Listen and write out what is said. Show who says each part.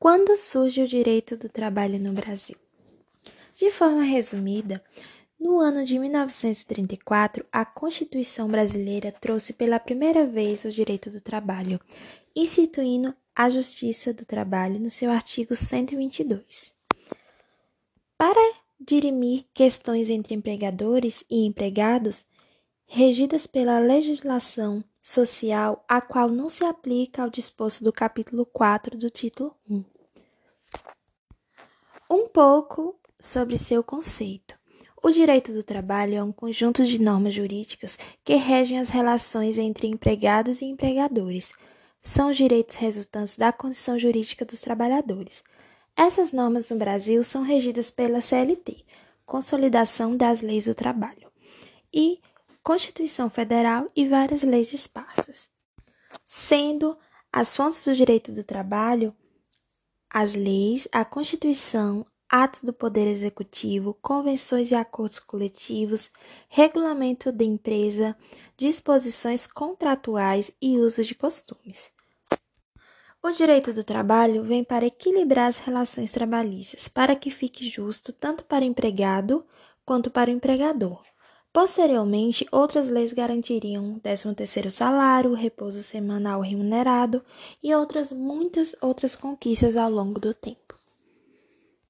Speaker 1: Quando surge o direito do trabalho no Brasil? De forma resumida, no ano de 1934, a Constituição brasileira trouxe pela primeira vez o direito do trabalho, instituindo a Justiça do Trabalho no seu artigo 122. Para dirimir questões entre empregadores e empregados, regidas pela legislação social a qual não se aplica ao disposto do capítulo 4 do título 1. Um pouco sobre seu conceito. O direito do trabalho é um conjunto de normas jurídicas que regem as relações entre empregados e empregadores. São os direitos resultantes da condição jurídica dos trabalhadores. Essas normas no Brasil são regidas pela CLT, Consolidação das Leis do Trabalho, e Constituição Federal e várias leis esparsas, sendo as fontes do direito do trabalho as leis, a Constituição, atos do Poder Executivo, convenções e acordos coletivos, regulamento de empresa, disposições contratuais e uso de costumes. O direito do trabalho vem para equilibrar as relações trabalhistas, para que fique justo tanto para o empregado quanto para o empregador. Posteriormente, outras leis garantiriam 13º salário, repouso semanal remunerado e outras muitas outras conquistas ao longo do tempo.